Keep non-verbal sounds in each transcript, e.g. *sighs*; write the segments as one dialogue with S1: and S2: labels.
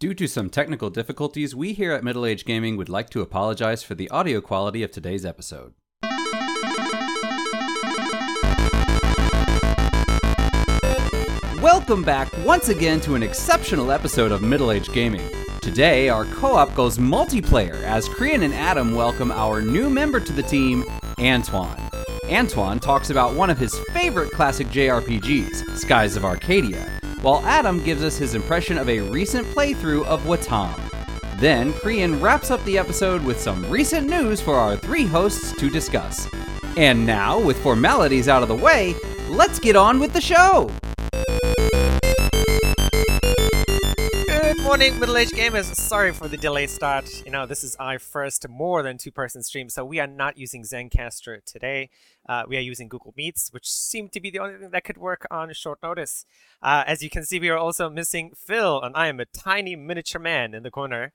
S1: Due to some technical difficulties, we here at Middle Age Gaming would like to apologize for the audio quality of today's episode. Welcome back once again to an exceptional episode of Middle Age Gaming. Today, our co op goes multiplayer as Crian and Adam welcome our new member to the team, Antoine. Antoine talks about one of his favorite classic JRPGs, Skies of Arcadia, while Adam gives us his impression of a recent playthrough of Wattam. Then, Crian wraps up the episode with some recent news for our three hosts to discuss. And now, with formalities out of the way, let's get on with the show!
S2: Morning, middle-aged gamers. Sorry for the delayed start. You know, this is our first more than two-person stream, so we are not using Zencastr today. Uh, we are using Google Meets, which seemed to be the only thing that could work on short notice. Uh, as you can see, we are also missing Phil, and I am a tiny miniature man in the corner.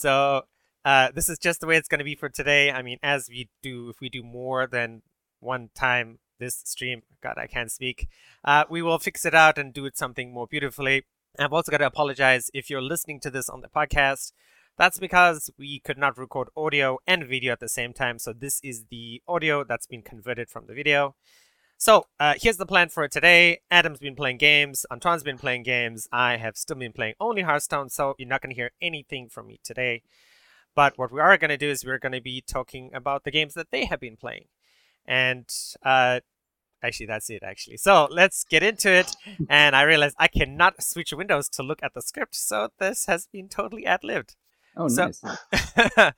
S2: So uh, this is just the way it's going to be for today. I mean, as we do, if we do more than one time this stream, God, I can't speak, uh, we will fix it out and do it something more beautifully. I've also got to apologize if you're listening to this on the podcast. That's because we could not record audio and video at the same time. So this is the audio that's been converted from the video. So uh, here's the plan for today. Adam's been playing games. Antoine's been playing games. I have still been playing only Hearthstone. So you're not going to hear anything from me today. But what we are going to do is we're going to be talking about the games that they have been playing. And uh, actually that's it actually so let's get into it and i realized i cannot switch windows to look at the script so this has been totally ad-libbed
S1: Oh,
S2: so,
S1: nice. *laughs*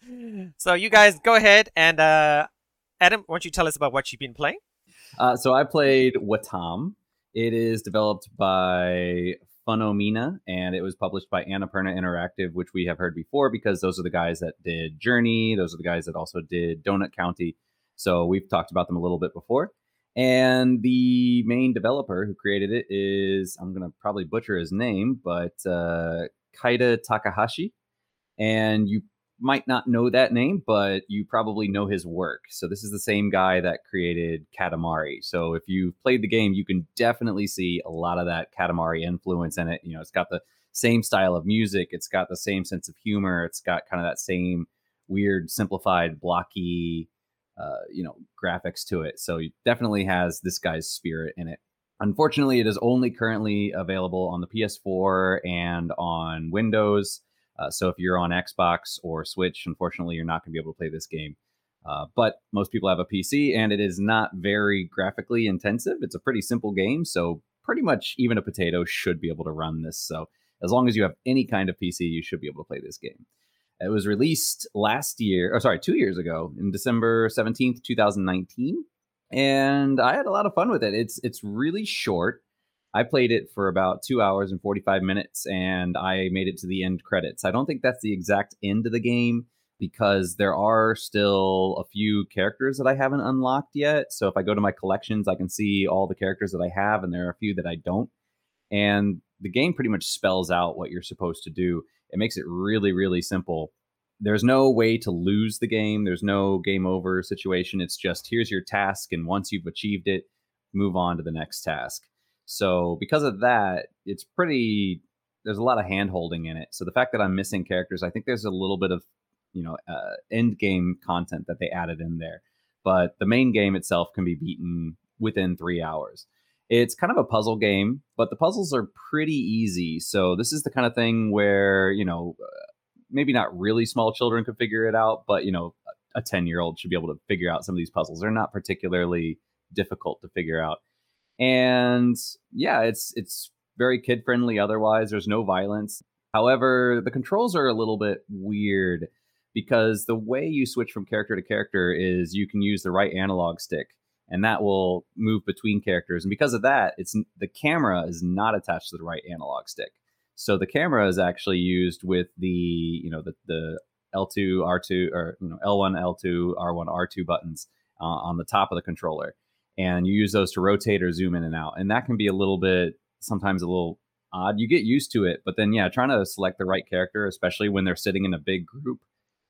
S2: so you guys go ahead and uh adam why don't you tell us about what you've been playing
S1: Uh, so I played Wattam. It is developed by Funomena, and it was published by Annapurna Interactive, which we have heard before because those are the guys that did Journey. Those are the guys that also did Donut County. So we've talked about them a little bit before. And the main developer who created it is, I'm going to probably butcher his name, but uh, Keita Takahashi. And you might not know that name, but you probably know his work. So this is the same guy that created Katamari. So if you've played the game, you can definitely see a lot of that Katamari influence in it. You know, it's got the same style of music, it's got the same sense of humor, it's got kind of that same weird, simplified, blocky, uh, you know, graphics to it. So it definitely has this guy's spirit in it. Unfortunately, it is only currently available on the PS4 and on Windows. Uh, so if you're on Xbox or Switch, unfortunately, you're not going to be able to play this game. Uh, but most people have a PC, and it is not very graphically intensive. It's a pretty simple game, so pretty much even a potato should be able to run this. So as long as you have any kind of PC, you should be able to play this game. It was released last year, or sorry, two years ago, in December seventeenth, two thousand nineteen, and I had a lot of fun with it. It's it's really short. I played it for about two hours and 45 minutes and I made it to the end credits. I don't think that's the exact end of the game because there are still a few characters that I haven't unlocked yet. So if I go to my collections, I can see all the characters that I have and there are a few that I don't. And the game pretty much spells out what you're supposed to do. It makes it really, really simple. There's no way to lose the game, there's no game over situation. It's just here's your task, and once you've achieved it, move on to the next task. So because of that, it's pretty. There's a lot of hand holding in it. So the fact that I'm missing characters, I think there's a little bit of you know uh, end game content that they added in there. But the main game itself can be beaten within three hours. It's kind of a puzzle game, but the puzzles are pretty easy. So this is the kind of thing where you know uh, maybe not really small children could figure it out, but you know a 10 year old should be able to figure out some of these puzzles. They're not particularly difficult to figure out and yeah it's it's very kid friendly otherwise there's no violence however the controls are a little bit weird because the way you switch from character to character is you can use the right analog stick and that will move between characters and because of that it's the camera is not attached to the right analog stick so the camera is actually used with the you know the the L2 R2 or you know L1 L2 R1 R2 buttons uh, on the top of the controller and you use those to rotate or zoom in and out. And that can be a little bit sometimes a little odd. You get used to it, but then yeah, trying to select the right character, especially when they're sitting in a big group,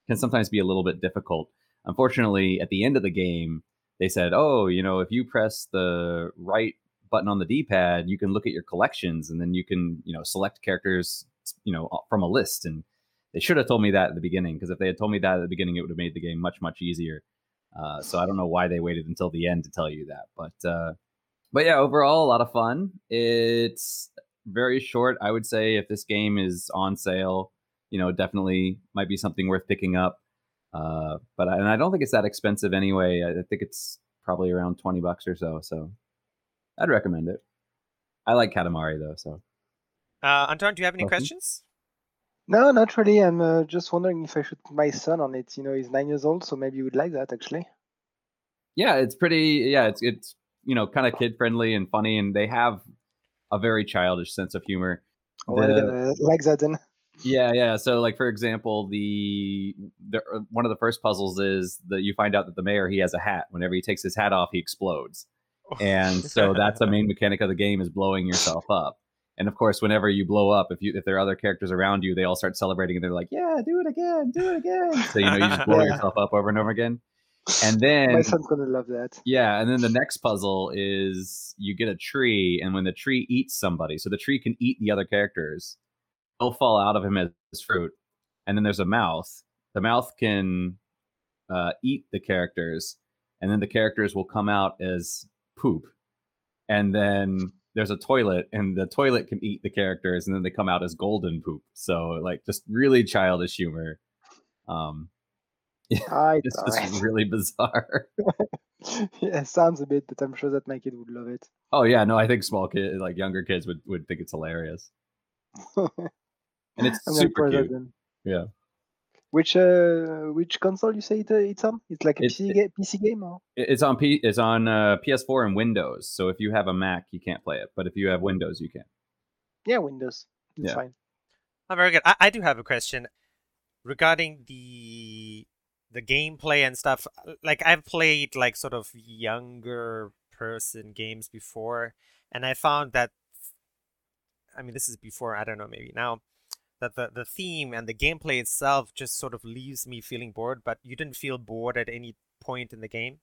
S1: can sometimes be a little bit difficult. Unfortunately, at the end of the game, they said, "Oh, you know, if you press the right button on the D-pad, you can look at your collections and then you can, you know, select characters you know from a list. And they should have told me that at the beginning because if they had told me that at the beginning it would have made the game much much easier. Uh, so i don't know why they waited until the end to tell you that but uh, but yeah overall a lot of fun. It's very short. I would say if this game is on sale you know definitely might be something worth picking up uh, but I, and i don't think it's that expensive anyway i think it's probably around 20 bucks or so so i'd recommend it i like katamari though so
S2: Uh, Antoine, do you have any
S1: Welcome.
S2: questions?
S3: No, not really. I'm uh, just wondering if I should put my son on it. You know, he's nine years old, so maybe you would like that actually.
S1: yeah it's pretty yeah it's it's you know kind of kid friendly and funny and they have a very childish sense of humor
S3: Oh, I'm
S1: The-
S3: gonna like that then.
S1: Yeah yeah so like for example the, the uh, one of the first puzzles is that you find out that the mayor he has a hat. Whenever he takes his hat off he explodes. And so that's the main *laughs* mechanic of the game is blowing yourself up. And of course whenever you blow up if you if there are other characters around you they all start celebrating and they're like yeah do it again do it again. So you know you just blow *laughs*
S3: Yeah.
S1: yourself up over and over again. And *laughs* then
S3: my son's gonna love that.
S1: yeah, and then the next puzzle is you get a tree, and when the tree eats somebody, so the tree can eat the other characters, they'll fall out of him as, as fruit. And then there's a mouth. The mouth can uh, eat the characters, and then the characters will come out as poop. And then there's a toilet, and the toilet can eat the characters, and then they come out as golden poop. So like just really childish humor. Um, *laughs*
S3: I
S1: it's just *laughs* really bizarre.
S3: yeah, sounds a bit, but I'm sure that my kid would love it.
S1: Oh yeah, no, I think small kid, like younger kids, would would think it's hilarious, *laughs* and it's
S3: I'm
S1: super
S3: try
S1: cute. Yeah.
S3: Which uh, which console you say it, uh, it's on? It's like a
S1: It-
S3: PC,
S1: it-
S3: ga- PC game, or
S1: It's on P, it's on uh, PS4 and Windows. So if you have a Mac, you can't play it, but if you have Windows, you can.
S3: yeah, Windows. It's
S1: Yeah.
S3: fine.
S2: Oh, very good. I, I do have a question regarding the the gameplay and stuff. uh, Like I've played like sort of younger person games before, and I found that I mean this is before I don't know maybe now that the the theme and the gameplay itself just sort of leaves me feeling bored. But you didn't feel bored at any point in the game.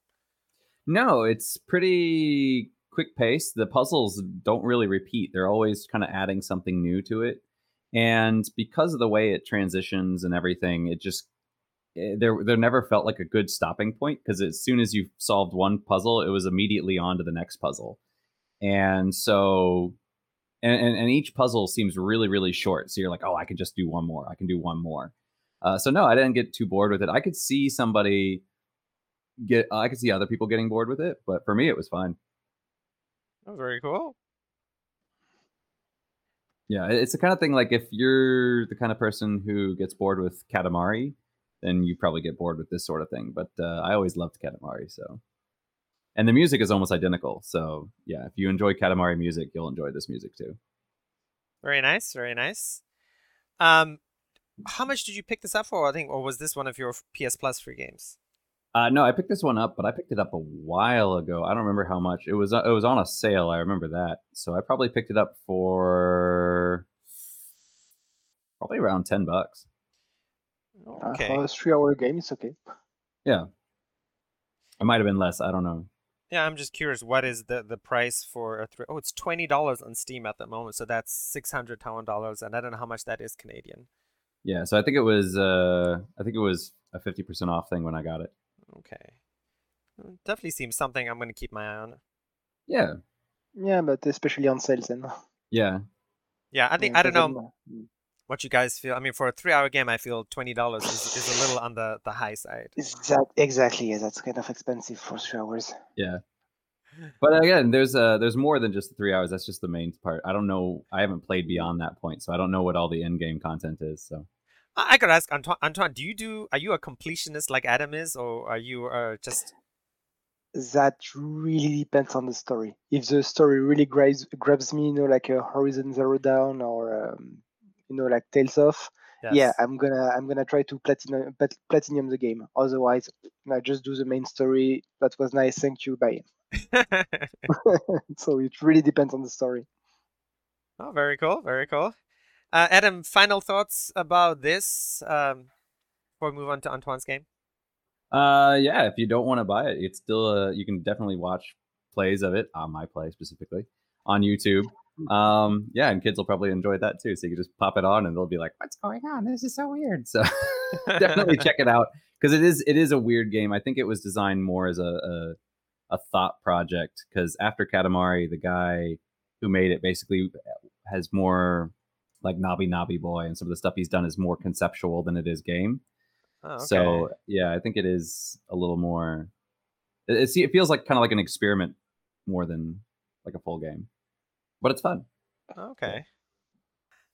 S1: No, it's pretty quick pace. The puzzles don't really repeat. They're always kind of adding something new to it. And because of the way it transitions and everything, it just eh, there there never felt like a good stopping point because as soon as you solved one puzzle, it was immediately on to the next puzzle. And so and, and, and each puzzle seems really, really short. So you're like, oh, I can just do one more. I can do one more. Uh, so no, I didn't get too bored with it. I could see somebody get I could see other people getting bored with it, but for me it was fine.
S2: Oh, very cool.
S1: Yeah, it's the kind of thing like if you're the kind of person who gets bored with Katamari, then you probably get bored with this sort of thing. But uh, I always loved Katamari, so and the music is almost identical. So yeah, if you enjoy Katamari music, you'll enjoy this music too.
S2: Very nice. Very nice. Um, how much did you pick this up for? I think, or was this one of your PS Plus free games?
S1: Uh, no, I picked this one up, but I picked it up a while ago. I don't remember how much. It was uh, it was on a sale. I remember that. So I probably picked it up for probably around ten bucks.
S3: Uh,
S2: Okay.
S3: for a three-hour game, it's okay.
S1: Yeah, it might have been less. I don't know.
S2: Yeah, I'm just curious. What is the the price for a three? Oh, it's twenty dollars on Steam at the moment, so that's six hundred Taiwan dollars, and I don't know how much that is Canadian.
S1: Yeah, so I think it was uh I think it was a fifty percent off thing when I got it.
S2: Okay, Mm, definitely seems something I'm going to keep my eye on.
S1: Yeah,
S3: Yeah, but especially on sales then.
S1: yeah,
S2: Yeah, I think
S3: Yeah,
S2: I don't know
S3: I'm,
S2: what you guys feel. I mean, for a three-hour game, I feel twenty dollars is, is a little on the the high side.
S3: Exact, exactly. Yeah, that's kind of expensive for three hours.
S1: yeah. But again, there's uh there's more than just the three hours. That's just the main part. I don't know. I haven't played beyond that point, so I don't know what all the end game content is. So
S2: I, I could ask Antoine. Antoine, do you do? Are you a completionist like Adam is, or are you uh, just?
S3: That really depends on the story. If the story really grabs grabs me, you know, like a Horizon Zero Dawn or um, you know, like Tales of,
S2: Yes.
S3: yeah, I'm gonna I'm gonna try to platinum platinum the game. Otherwise, I just do the main story. That was nice, thank you, bye. *laughs* *laughs* so it really depends on the story.
S2: Oh, very cool, very cool. Uh, Adam, final thoughts about this um, before we move on to Antoine's game?
S1: uh yeah, if you don't want to buy it, it's still uh, you can definitely watch plays of it on my play specifically on YouTube. Um, yeah, and kids will probably enjoy that too. So you can just pop it on, and they'll be like, "What's going on? This is so weird." So *laughs* definitely *laughs* check it out because it is it is a weird game. I think it was designed more as a a, a thought project because after Katamari, the guy who made it basically has more like Nobi Nobi Boy and some of the stuff he's done is more conceptual than it is game.
S2: Oh, okay.
S1: So yeah, I think it is a little more. It, it, it feels like kind of like an experiment more than like a full game, but it's fun.
S2: Okay.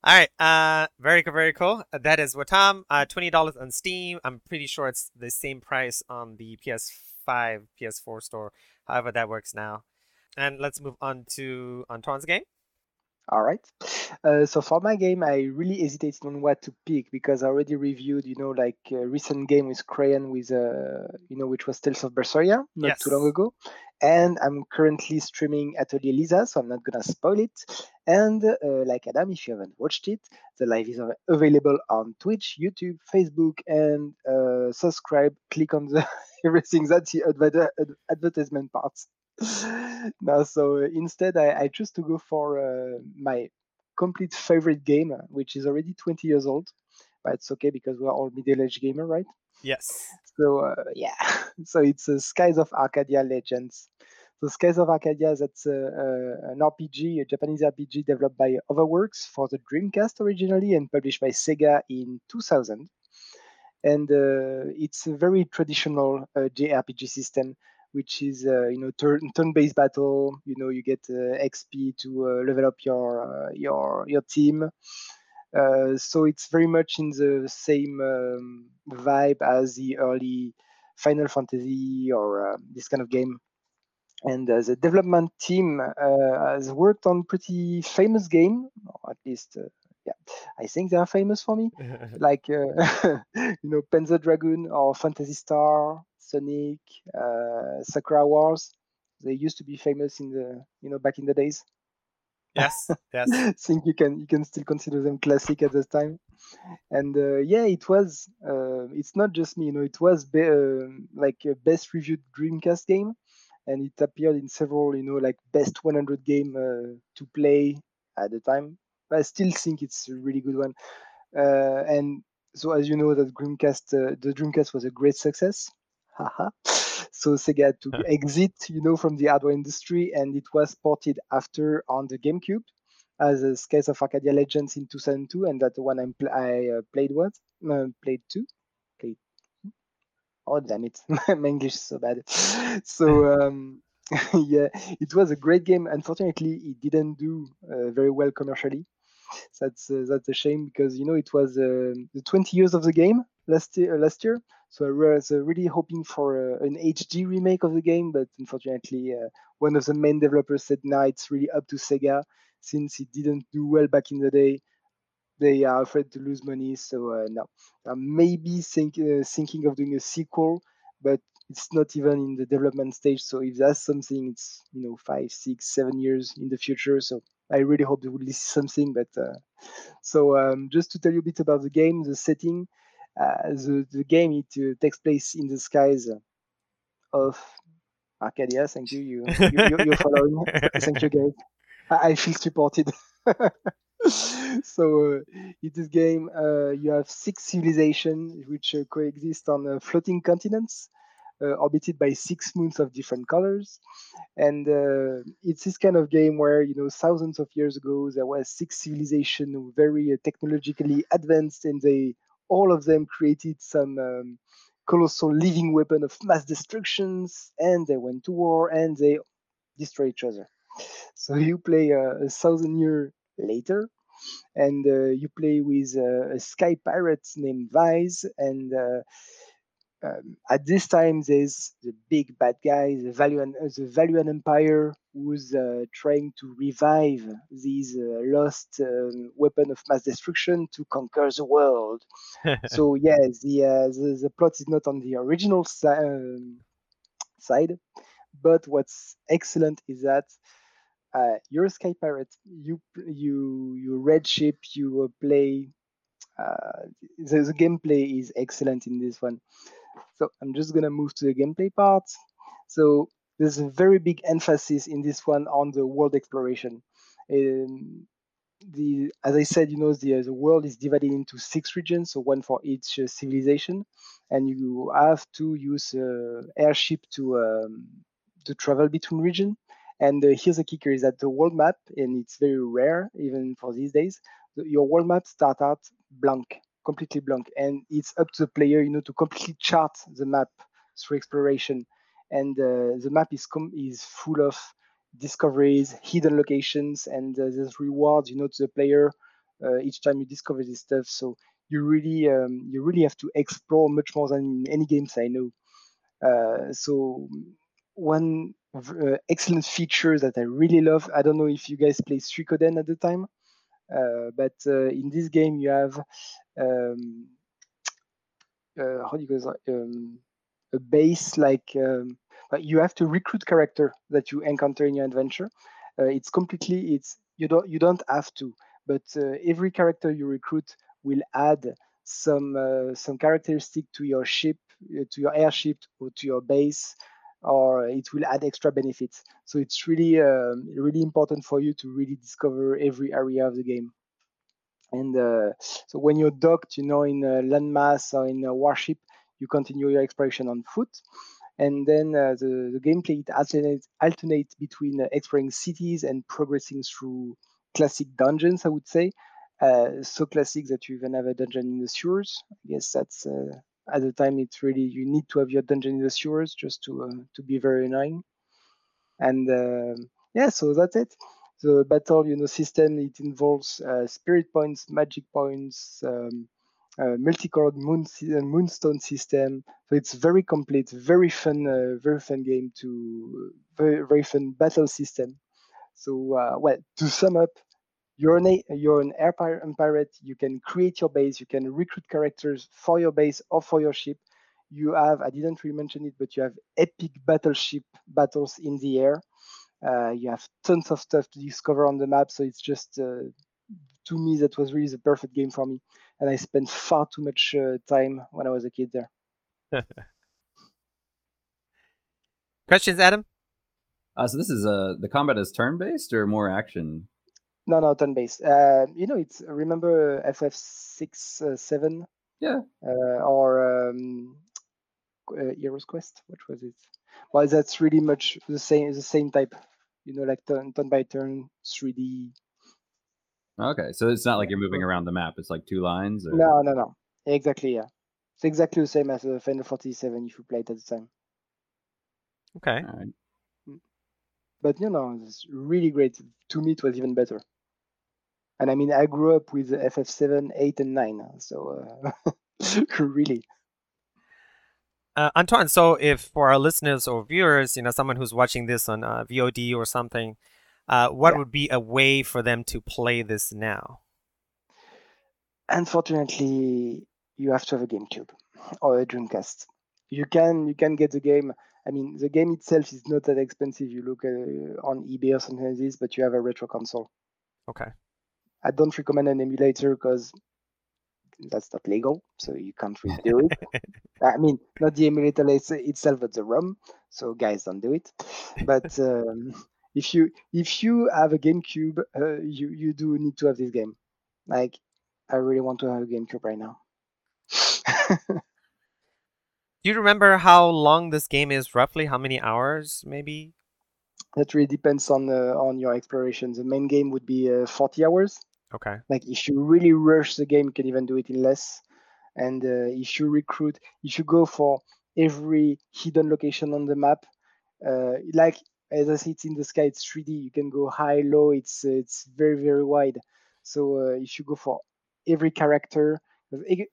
S2: All right. Uh, very cool. Very cool. Uh, that is Wattam. Uh, twenty dollars on Steam. I'm pretty sure it's the same price on the PS5, PS4 store. However, that works now. And let's move on to Antoine's game.
S3: All right. Uh, so for my game, I really hesitated on what to pick because I already reviewed, you know, like a recent game with Crian with, uh, you know, which was Tales of Berseria not
S2: Yes.
S3: too long ago. And I'm currently streaming Atelier Lisa, so I'm not gonna spoil it. And uh, like Adam, if you haven't watched it, the live is available on Twitch, YouTube, Facebook, and uh, subscribe. Click on the *laughs* everything. That's the adver- ad- advertisement part. *laughs* now, so instead, I, I choose to go for uh, my complete favorite game, which is already 20 years old, but it's okay because we're all middle-aged gamer, right?
S2: Yes.
S3: So uh, yeah, *laughs* so it's uh, Skies of Arcadia Legends. So Skies of Arcadia, that's uh, uh, an RPG, a Japanese RPG developed by Overworks for the Dreamcast originally and published by Sega in 2000. And it's a very traditional JRPG system, which is you know turn, turn-based battle. You know you get XP to level up your your your team. Uh, so it's very much in the same um, vibe as the early Final Fantasy or uh, this kind of game. And uh, the development team uh, has worked on pretty famous game, or at least, uh, yeah, I think they are famous for me, *laughs* like uh, *laughs* you know Panzer Dragoon or Phantasy Star, Sonic, uh, Sakura Wars. They used to be famous in the you know back in the days.
S2: Yes. Yes. *laughs*
S3: think you can you can still consider them classic at the time. And uh, yeah it was uh, it's not just me you know it was be, uh, like a best reviewed dreamcast game. And it appeared in several you know like best 100 game uh, to play at the time. But i still think it's a really good one. Uh, and so as you know that dreamcast uh, the dreamcast was a great success. Haha so sega had to exit you know from the hardware industry and it was ported after on the gamecube as a Skies of Arcadia Legends in 2002, and that one I'm pl- I uh, played was uh, played two, played. Oh damn it, *laughs* my English is so bad. *laughs* So *laughs* um, yeah, it was a great game. Unfortunately, it didn't do uh, very well commercially. That's uh, that's a shame because you know it was uh, the 20 years of the game last year. last year. So I was uh, really hoping for uh, an HD remake of the game, but unfortunately, uh, one of the main developers said, "No, it's really up to Sega." since it didn't do well back in the day, they are afraid to lose money. So no, I'm maybe think, thinking of doing a sequel, but it's not even in the development stage. So if that's something, it's you know five, six, seven years in the future. So I really hope they will see something. But uh, so um, just to tell you a bit about the game, the setting, the the game it uh, takes place in the skies of Arcadia. Thank you. You, you, you you're *laughs* following. Me. Thank you, guys. I I feel supported. *laughs* so uh, in this game, uh, you have six civilizations which uh, coexist on uh, floating continents, uh, orbited by six moons of different colors. And uh, it's this kind of game where you know thousands of years ago there was six civilizations very uh, technologically advanced, and they all of them created some. Um, colossal living weapon of mass destructions and they went to war and they destroy each other so you play uh, a thousand year later, and uh, you play with uh, a sky pirate named Vyse, and uh, um, at this time there's the big bad guy, the Valuan, uh, the Valuan Empire, who's uh, trying to revive these uh, lost um, weapon of mass destruction to conquer the world. *laughs* so yeah, the, uh, the the plot is not on the original si- um, side, but what's excellent is that uh, you're a sky pirate. You you you red ship. You uh, play. Uh, the, the gameplay is excellent in this one. So I'm just gonna move to the gameplay part. So there's a very big emphasis in this one on the world exploration, Um, the as I said, you know, the the world is divided into six regions, so one for each uh, civilization, and you have to use uh, airship to um, to travel between region. And uh, here's the kicker: is that the world map, and it's very rare even for these days. Your world map start out blank, completely blank, and it's up to the player, you know, to completely chart the map through exploration. And uh, the map is com- is full of discoveries, hidden locations, and uh, there's rewards, you know, to the player uh, each time you discover this stuff. So you really um, you really have to explore much more than any games I know. Uh, so one uh, excellent feature that I really love. I don't know if you guys play Suikoden at the time, uh, but uh, in this game you have um, uh, how do you go um, a base like um, you have to recruit character that you encounter in your adventure. Uh, it's completely it's you don't you don't have to, but uh, every character you recruit will add some uh, some characteristic to your ship, to your airship, or to your base, or it will add extra benefits. So it's really um, really important for you to really discover every area of the game. And uh, so when you're docked, you know, in a landmass or in a warship, you continue your exploration on foot. And then uh, the, the gameplay it alternates, alternates between uh, exploring cities and progressing through classic dungeons i would say. Uh, so classic that you even have a dungeon in the sewers. I guess that's uh, at the time it's really you need to have your dungeon in the sewers just to uh, to be very annoying. And um, yeah so that's it the battle you know system it involves uh, spirit points magic points um, uh, multicolored moon uh, moonstone system. So it's very complete, very fun, uh, very fun game to very very fun battle system. So uh, well, to sum up, you're an you're an air pirate. You can create your base. You can recruit characters for your base or for your ship. You have I didn't really mention it, but you have epic battleship battles in the air. Uh, you have tons of stuff to discover on the map. So it's just uh, to me that was really the perfect game for me. And i spent far too much uh, time when i was a kid there. *laughs*
S2: Questions adam?
S1: Uh, so this is uh the combat is turn based or more action?
S3: No no turn based uh, you know it's remember ff6 uh, 7
S1: yeah.
S3: Uh, or um, uh, heroes quest? What was it? Well that's really much the same the same type you know like turn, turn by turn 3d
S1: Okay, so it's not like you're moving around the map. It's like two lines. Or...
S3: No, no, no. Exactly, yeah. It's exactly the same as uh, Final Fantasy Seven if you play it at the time.
S2: Okay.
S3: Mm. But you know, it's really great. To me, it was even better. And I mean, I grew up with FF7, 8, and 9. So, uh, *laughs* really.
S2: Uh, Antoine, so if for our listeners or viewers, you know, someone who's watching this on uh, VOD or something, uh, what yeah. would be a way for them to play this now?
S3: Unfortunately, you have to have a GameCube or a Dreamcast. You can you can get the game. I mean, the game itself is not that expensive. You look uh, on eBay or something like this, but you have a retro console.
S2: Okay.
S3: I don't recommend an emulator because that's not legal, so you can't really do it. *laughs* I mean, not the emulator itself, but the ROM. So guys, don't do it. But *laughs* um, if you if you have a GameCube, uh, you you do need to have this game. Like, I really want to have a GameCube right now. *laughs*
S2: do you remember how long this game is roughly? How many hours, maybe?
S3: That really depends on the on your exploration. The main game would be uh, 40 hours.
S2: Okay.
S3: Like if you really rush the game, you can even do it in less. And uh, if you recruit, if you go for every hidden location on the map, uh, like as I see it's in the sky, it's 3D. You can go high, low. It's uh, it's very very wide. So uh, if you go for every character,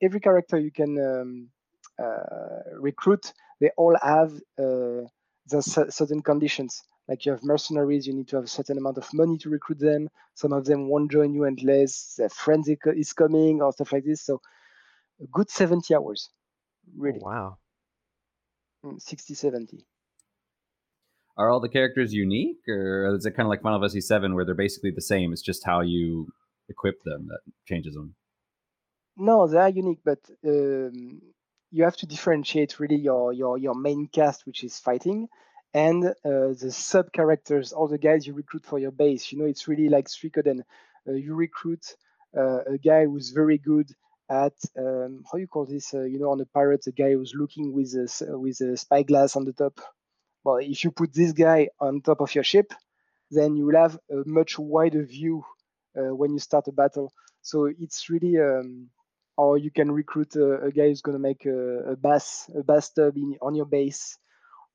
S3: every character you can um, uh, recruit, they all have uh, the certain conditions. Like you have mercenaries, you need to have a certain amount of money to recruit them. Some of them won't join you unless their friends is coming or stuff like this. So a good 70 hours, really.
S2: Oh, wow.
S3: Mm, 60, 70
S1: are all the characters unique, or is it kind of like Final Fantasy 7 where they're basically the same? It's just how you equip them that changes them.
S3: No, they are unique, but um, you have to differentiate really your your your main cast, which is fighting, and uh, the sub characters, all the guys you recruit for your base. You know, it's really like Suikoden. Uh, you recruit uh, a guy who's very good at um, how you call this? Uh, you know, on a pirate, a guy who's looking with a with a spyglass on the top. Well, if you put this guy on top of your ship, then you will have a much wider view uh, when you start a battle. So it's really, um, or you can recruit a, a guy who's going to make a, a bass a bass tub in, on your base,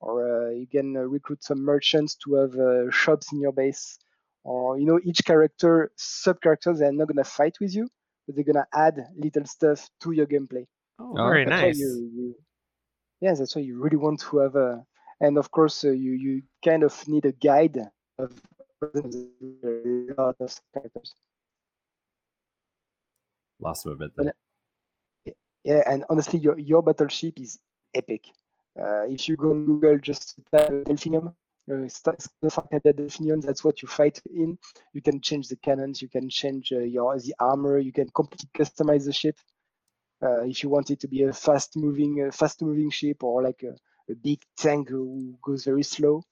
S3: or uh, you can uh, recruit some merchants to have uh, shops in your base. Or you know, each character, sub characters, they're not going to fight with you, but they're going to add little stuff to your gameplay.
S2: Oh, very
S3: that's
S2: nice.
S3: You, you, yeah, that's why you really want to have a, and of course uh, you you kind of need a guide of a lot of characters.
S1: Lost him a bit there.
S3: Yeah, and honestly, your your battleship is epic. Uh, if you go on Google, just type Delphinium, uh, Delphinium, that's what you fight in. You can change the cannons, you can change uh, your the armor, you can completely customize the ship. Uh, if you want it to be a fast moving, uh, fast moving ship or like a, a big tank who goes very slow,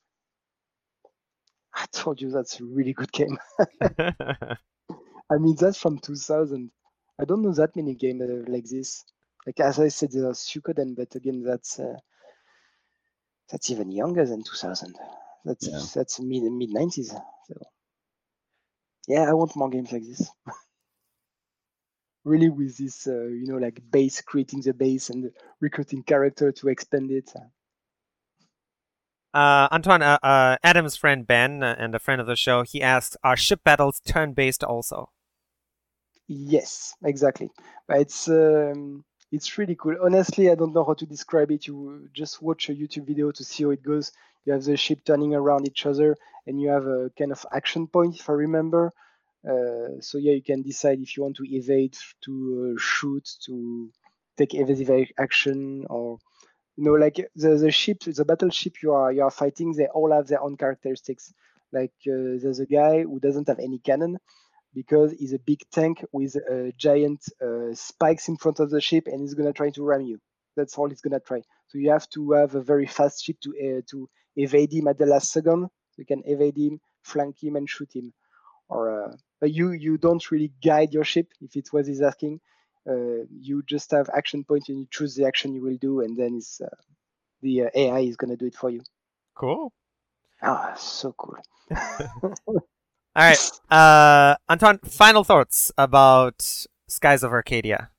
S3: I told you that's a really good game. *laughs* I mean, that's from 2000. I don't know that many games like this. Like as I said, there there's Suikoden, but again, that's uh, that's even younger than 2000. That's
S1: Yeah.
S3: that's mid mid 90s. So yeah, I want more games like this. really, with this, uh, you know, like base creating the base and recruiting character to expand it.
S2: Uh, Antoine, uh, uh, Adam's friend Ben, uh, and a friend of the show, he asked, "Are ship battles turn-based also?"
S3: Yes, exactly. But it's um, it's really cool. Honestly, I don't know how to describe it. You just watch a YouTube video to see how it goes. You have the ship turning around each other, and you have a kind of action point, if I remember. Uh, so yeah, you can decide if you want to evade, to uh, shoot, to take evasive ac- action, or you know, like the the ship, the battleship you are you are fighting, they all have their own characteristics. Like uh, there's a guy who doesn't have any cannon because he's a big tank with giant uh, spikes in front of the ship and he's gonna try to ram you. That's all he's gonna try. So you have to have a very fast ship to uh, to evade him at the last second. You can evade him, flank him, and shoot him. Or uh, but you you don't really guide your ship if it was he's asking. Uh, you just have action points and you choose the action you will do, and then it's, uh, the uh, AI is gonna do it for you.
S2: Cool.
S3: Ah, so cool. *laughs*
S2: All right, uh, Antoine. Final thoughts about Skies of Arcadia.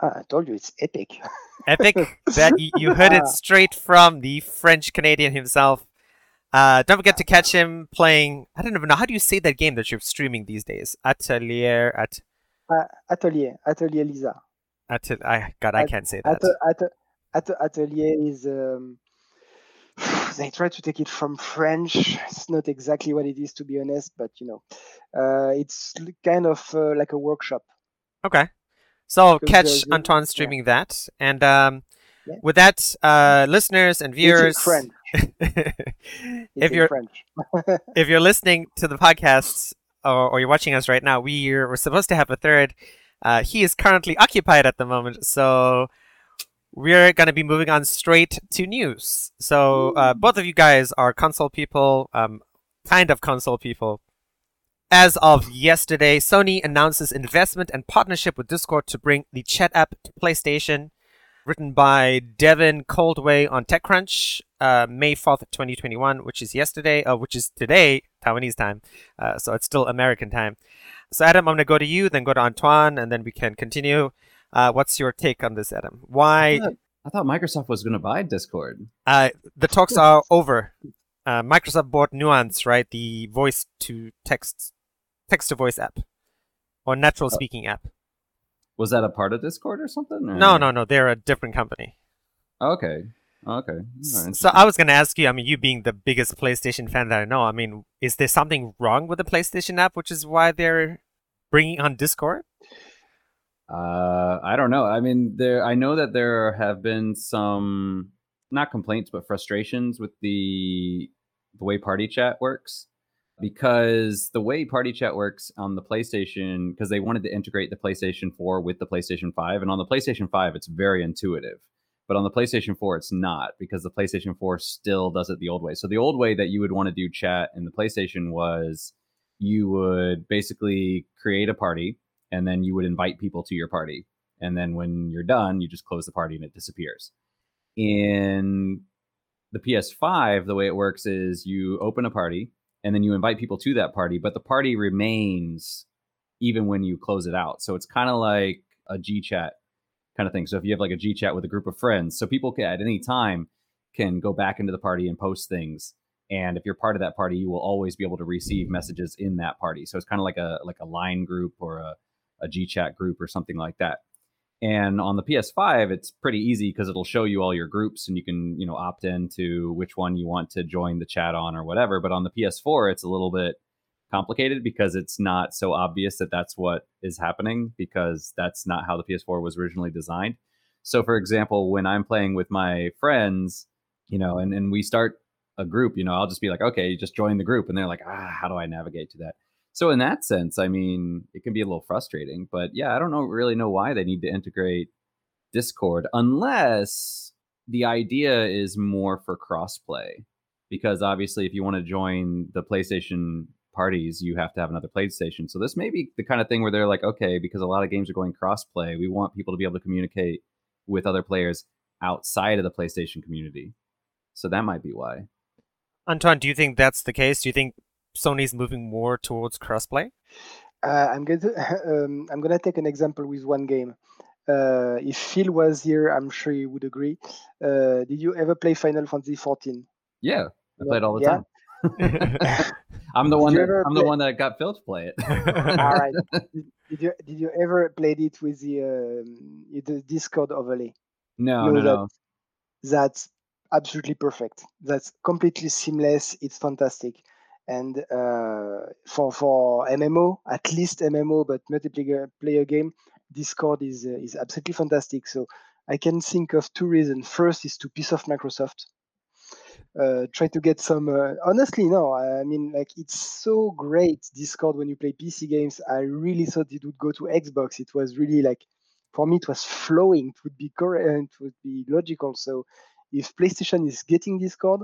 S3: Ah, I told you it's epic.
S2: Epic. *laughs* that y- you heard it straight from the French Canadian himself. Uh, don't forget to catch him playing. I don't even know how do you say that game that you're streaming these days. Atelier at
S3: Uh, atelier, Atelier Lisa.
S2: Atel. I God, I can't say that.
S3: At, at, at, atelier is um, they try to take it from French. It's not exactly what it is, to be honest, but you know, uh, it's kind of uh, like a workshop.
S2: Okay. So
S3: Because
S2: catch
S3: a-
S2: Antoine streaming that, and um,
S3: Yeah.
S2: with that, uh, listeners and viewers,
S3: French. *laughs*
S2: if you're
S3: French. *laughs*
S2: if you're listening to the podcast or, or you're watching us right now, we're, we're supposed to have a third. Uh, he is currently occupied at the moment, so we're going to be moving on straight to news. So uh, both of you guys are console people, um, kind of console people. As of yesterday, Sony announces investment and partnership with Discord to bring the chat app to PlayStation. Written by Devin Coldewey on TechCrunch, uh, May 4th, 2021, which is yesterday, uh, which is today, Taiwanese time. Uh, so it's still American time. So, Adam, I'm going to go to you, then go to Antoine, and then we can continue. Uh, what's your take on this, Adam? Why
S1: I thought, I thought Microsoft was going to buy Discord.
S2: uh, the talks are over? Uh, Microsoft bought Nuance, right? The voice to text, text to voice app, or natural speaking app.
S1: Was that a part of Discord or something? or-
S2: No, no, no. They're a different company.
S1: Okay. Okay. Right,
S2: So. I was gonna ask you. I mean, you being the biggest PlayStation fan that I know, I mean, is there something wrong with the PlayStation app, which is why they're bringing on Discord?
S1: Uh, I don't know. I mean, there. I know that there have been some not complaints, but frustrations with the the way Party Chat works, because the way Party Chat works on the PlayStation, because they wanted to integrate the PlayStation 4 with the PlayStation 5, and on the PlayStation 5, it's very intuitive. But on the PlayStation 4, it's not because the PlayStation 4 still does it the old way. So the old way that you would want to do chat in the PlayStation was you would basically create a party and then you would invite people to your party. And then when you're done, you just close the party and it disappears. In the PS5, the way it works is you open a party and then you invite people to that party, but the party remains even when you close it out. So it's kind of like a G chat kind of thing. So if you have like a G chat with a group of friends, so people can at any time can go back into the party and post things. And if you're part of that party, you will always be able to receive messages in that party. So it's kind of like a like a line group or a, a G chat group or something like that. And on the PS5, it's pretty easy because it'll show you all your groups and you can, you know, opt into which one you want to join the chat on or whatever. But on the PS4, it's a little bit complicated because it's not so obvious that that's what is happening because that's not how the PS4 was originally designed. So, for example, when I'm playing with my friends, you know, and, and we start a group, you know, I'll just be like, okay, just join the group. And they're like, ah, how do I navigate to that? So, in that sense, I mean, it can be a little frustrating, but yeah, I don't know really know why they need to integrate Discord unless the idea is more for crossplay. Because obviously, if you want to join the PlayStation parties, you have to have another PlayStation. So this may be the kind of thing where they're like, okay, because a lot of games are going cross-play, we want people to be able to communicate with other players outside of the PlayStation community. So that might be why.
S2: Antoine, do you think that's the case? Do you think Sony's moving more towards crossplay?
S3: Uh, I'm going *laughs* to um, I'm going to take an example with one game. Uh, if Phil was here, I'm sure he would agree. Uh, did you ever play Final Fantasy 14?
S1: Yeah, I played all the yeah? time. *laughs* I'm the one. That, I'm play... the one that got Phil to play it. *laughs*
S3: All right. Did, did, you did you ever played it with the um, the Discord overlay?
S1: No, no, no.
S3: That's absolutely perfect. That's completely seamless. It's fantastic. And uh, for for MMO, at least MMO, but multiplayer player game, Discord is uh, is absolutely fantastic. So I can think of two reasons. First is to piss off Microsoft uh, try to get some. Uh, honestly, no. I mean, like it's so great Discord when you play PC games. I really thought it would go to Xbox. It was really like, for me, it was flowing. It would be correct. It would be logical. So, if PlayStation is getting Discord,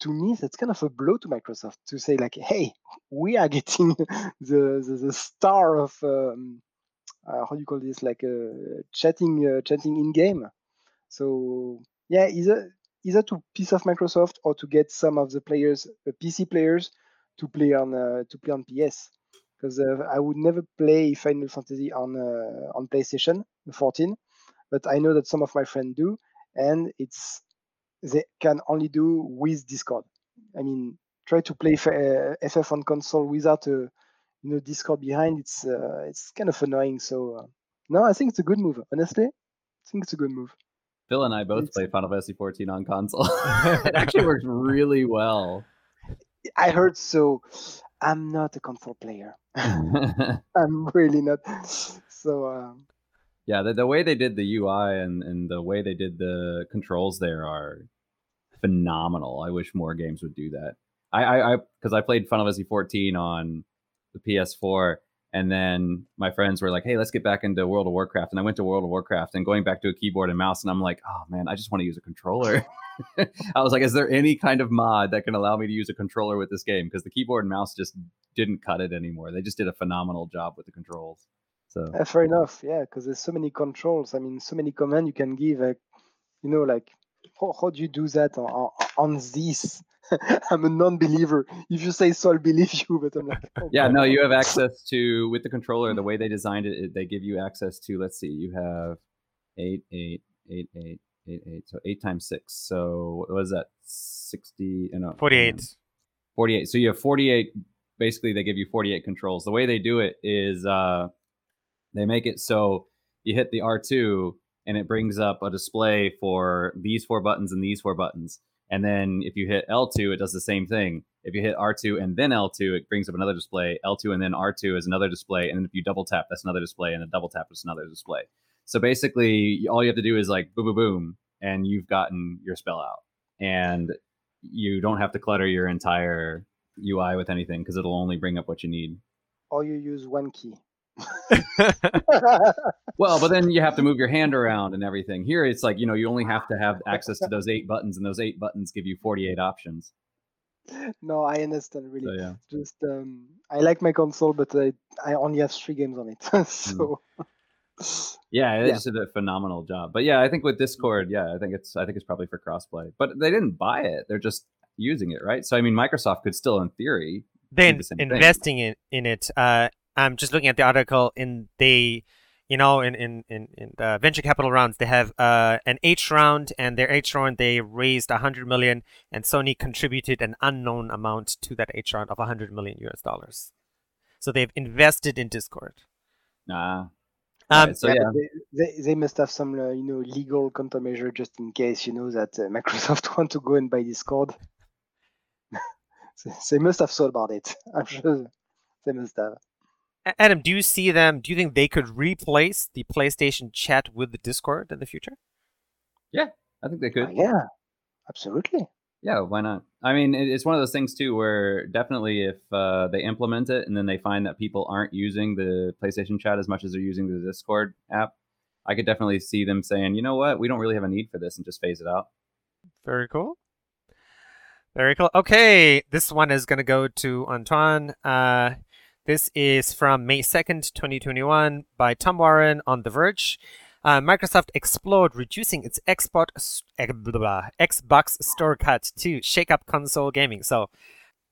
S3: to me, that's kind of a blow to Microsoft to say like, hey, we are getting *laughs* the the, the star of um, uh, how do you call this, like uh, chatting uh, chatting in game. So yeah, either either to piece off Microsoft or to get some of the players, the PC players, to play on uh, to play on PS. Because uh, I would never play Final Fantasy on uh, on PlayStation 14, but I know that some of my friends do, and it's they can only do with Discord. I mean, try to play FF uh, on console without a you know Discord behind. It's uh, it's kind of annoying. So uh, no, I think it's a good move. Honestly, I think it's a good move.
S1: Phil and I both it's... play Final Fantasy 14 on console. *laughs* it *laughs* actually works really well.
S3: I heard so. I'm not a console player. *laughs* I'm really not. So. Um...
S1: Yeah, the, the way they did the UI and, and the way they did the controls there are phenomenal. I wish more games would do that. I I because I, I played Final Fantasy 14 on the PS4 and then my friends were like, "Hey, let's get back into World of Warcraft." And I went to World of Warcraft and going back to a keyboard and mouse, and I'm like, "Oh man, I just want to use a controller." *laughs* I was like, "Is there any kind of mod that can allow me to use a controller with this game?" Because the keyboard and mouse just didn't cut it anymore. They just did a phenomenal job with the controls. So
S3: uh, fair enough, yeah, because there's so many controls. I mean, so many commands you can give. Like, you know, like how, how do you do that on, on this? *laughs* I'm a non-believer. If you say so, I'll believe you. But I'm like,
S1: oh, yeah, no, you have access to with the controller. The way they designed it, they give you access to. Let's see, you have eight, eight, eight, eight, eight, eight. So eight times six. So what was that? Sixty? Uh, no,
S2: forty-eight.
S1: Forty-eight. So you have forty-eight. Basically, they give you forty-eight controls. The way they do it is uh, they make it so you hit the R two and it brings up a display for these four buttons and these four buttons and then if you hit L2, it does the same thing. If you hit R2 and then L2, it brings up another display. L2 and then R2 is another display. And if you double tap, that's another display. And a double tap is another display. So basically, all you have to do is like boom, boom, boom, and you've gotten your spell out. And you don't have to clutter your entire UI with anything because it'll only bring up what you need.
S3: Or you use one key. *laughs*
S1: well, but then you have to move your hand around and everything. Here, it's like you know you only have to have access to those eight buttons, and those eight buttons give you forty-eight options.
S3: no, I understand really.
S1: So yeah,
S3: Just um, I like my console, but I I only have three games on it, *laughs* so
S1: yeah, they
S3: Yeah.
S1: just did a phenomenal job. But yeah, I think with Discord, yeah, I think it's I think it's probably for crossplay. But they didn't buy it; they're just using it, right? So I mean, Microsoft could still, in theory,
S2: They're
S1: the same thing.
S2: investing in, in it. Uh, I'm just looking at the article, in they, you know, in in in, in the venture capital rounds, they have uh, an H round, and their H round they raised 100 million, and Sony contributed an unknown amount to that H round of 100 million US dollars. So they've invested in Discord.
S1: nah.
S2: Um,
S1: Right, so
S3: yeah,
S1: yeah,
S3: they, they they must have some uh, you know legal countermeasure just in case you know that uh, *laughs* Microsoft *laughs* want to go and buy Discord. *laughs* So they must have thought about it. I'm sure they must have.
S2: A- Adam, do you see them? Do you think they could replace the PlayStation chat with the Discord in the future?
S1: Yeah, I think they
S3: Uh,
S1: could.
S3: yeah, absolutely.
S1: Yeah, why not? I mean, it's one of those things too, where definitely if uh, they implement it and then they find that people aren't using the PlayStation Chat as much as they're using the Discord app, I could definitely see them saying, you know what, we don't really have a need for this, and just phase it out.
S2: Very cool. Very cool. Okay, this one is going to go to Antoine. Uh, this is from May 2nd, 2021, by Tom Warren on The Verge. Uh, Microsoft Explode reducing its Xbox, eh, Xbox store cut to shake up console gaming. So,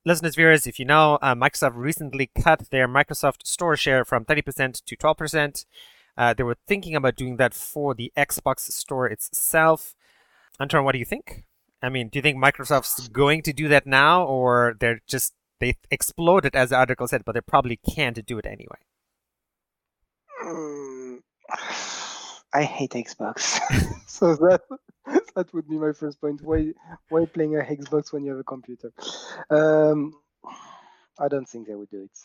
S2: listeners, viewers, if you know, uh, Microsoft recently cut their Microsoft Store share from 30% to 12%. Uh, they were thinking about doing that for the Xbox Store itself. Anton, what do you think? I mean, do you think Microsoft's going to do that now, or they're just they exploded as the article said, but they probably can't do it anyway?
S3: Mm, *sighs* I hate Xbox, *laughs* so that that would be my first point. Why why playing a Xbox when you have a computer? Um, I don't think they would do it.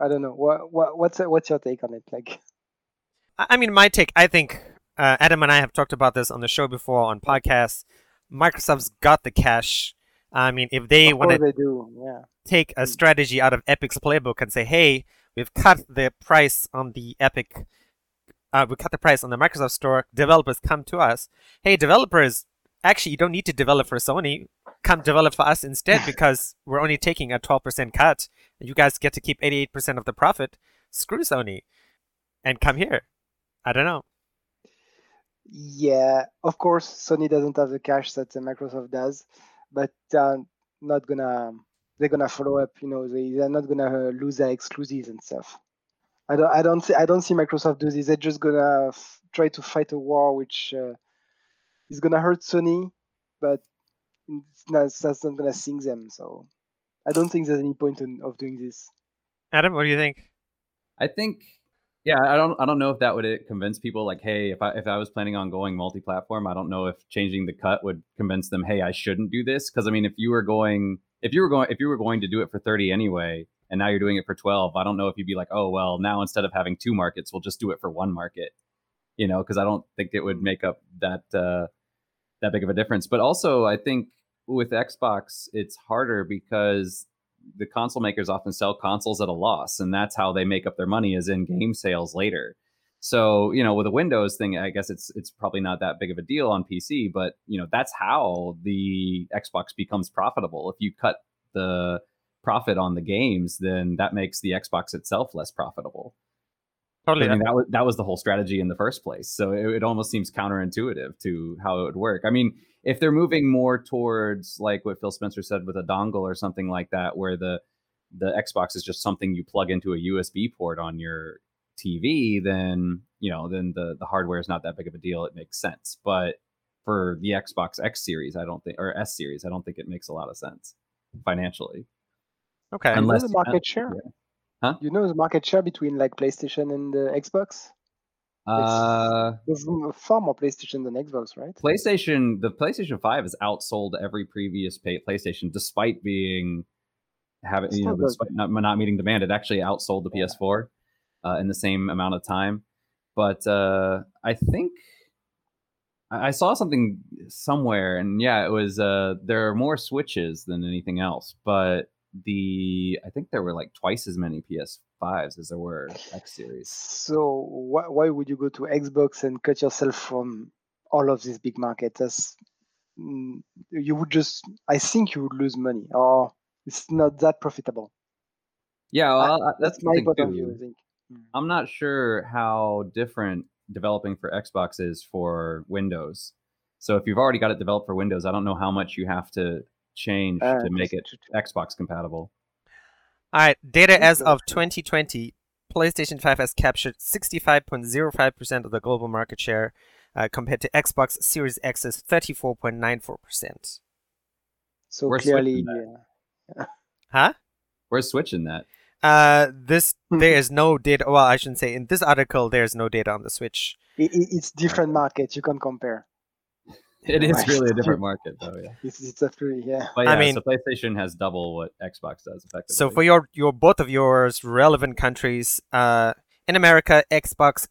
S3: I don't know. What what what's what's your take on it? Like,
S2: I I mean, my take. I think uh, Adam and I have talked about this on the show before on podcasts. Microsoft's got the cash. I mean, if they want to.
S3: Yeah.
S2: take a
S3: Mm.
S2: strategy out of Epic's playbook and say, "Hey, we've cut the price on the Epic, uh, we cut the price on the Microsoft Store. Developers come to us. Hey, developers, actually, you don't need to develop for Sony. Come develop for us instead *laughs* because we're only taking a 12% cut. And You guys get to keep 88% of the profit. Screw Sony, and come here. I don't know.
S3: Yeah, of course, Sony doesn't have the cash that Microsoft does, but uh, not gonna they're gonna follow up. You know, they they're not gonna uh, lose their exclusives and stuff. I don't I don't see I don't see Microsoft do this. They're just gonna f- try to fight a war which uh, is gonna hurt Sony, but it's not, that's not gonna sink them. So I don't think there's any point in, of doing this.
S2: Adam, what do you think?
S1: I think, yeah, I don't, I don't know if that would uh, convince people. Like, hey, if I if I was planning on going multi-platform, I don't know if changing the cut would convince them. Hey, I shouldn't do this because I mean, if you were going, if you were going, if you were going to do it for thirty anyway, and now you're doing it for twelve, I don't know if you'd be like, oh well, now instead of having two markets, we'll just do it for one market. You know, because I don't think it would make up that uh, that big of a difference. But also, I think with Xbox, it's harder because the console makers often sell consoles at a loss, and that's how they make up their money is in game sales later. So you know, with a Windows thing, I guess it's it's probably not that big of a deal on PC, but you know that's how the Xbox becomes profitable. If you cut the profit on the games, then that makes the Xbox itself less profitable.
S2: Totally.
S1: I mean, that was that was the whole strategy in the first place. So it, it almost seems counterintuitive to how it would work. I mean, if they're moving more towards like what Phil Spencer said with a dongle or something like that, where the the Xbox is just something you plug into a USB port on your TV, then you know, then the the hardware is not that big of a deal. It makes sense. But for the Xbox X series, I don't think or S series, I don't think it makes a lot of sense financially.
S2: okay.
S3: You know
S1: Unless-
S3: the market share?
S1: yeah. Huh?
S3: You know the market share between like PlayStation and the Xbox?
S1: Uh
S3: There's far more PlayStation than Xbox, right?
S1: PlayStation, the PlayStation Five has outsold every previous PlayStation, despite being having you know, despite not, not meeting demand. It actually outsold the
S3: Yeah.
S1: PS4 uh, in the same amount of time. But uh, I think I I saw something somewhere, and yeah, it was uh, there are more switches than anything else. But the I think there were like twice as many PS5s as there were X series.
S3: So why, why would you go to Xbox and cut yourself from all of these big markets? As mm, you would just, I think you would lose money, or it's not that profitable.
S1: Yeah, well, I- that's,
S3: That's my point of view. I think. Mm.
S1: I'm not sure how different developing for Xbox is for Windows. So if you've already got it developed for Windows, I don't know how much you have to change
S3: Uh,
S1: to make it
S3: to- to-
S1: Xbox compatible.
S2: All right, data as of 2020, PlayStation 5 has captured 65.05% of the global market share, uh, compared to Xbox Series X's 34.94%.
S3: So
S1: We're
S3: clearly,
S1: switching
S3: uh, *laughs*
S2: Huh?
S1: We're switching that.
S2: Uh, this there is no data. Well, I shouldn't say in this article there is no data on the Switch.
S3: it, it- it's different market. You can't compare.
S1: It is
S3: Right.
S1: really a different *laughs* market, though. Yeah.
S3: It's it's absolutely yeah.
S1: But
S2: I mean-
S1: so PlayStation has double what Xbox does effectively.
S2: So for your your both of yours relevant countries, uh, in America, Xbox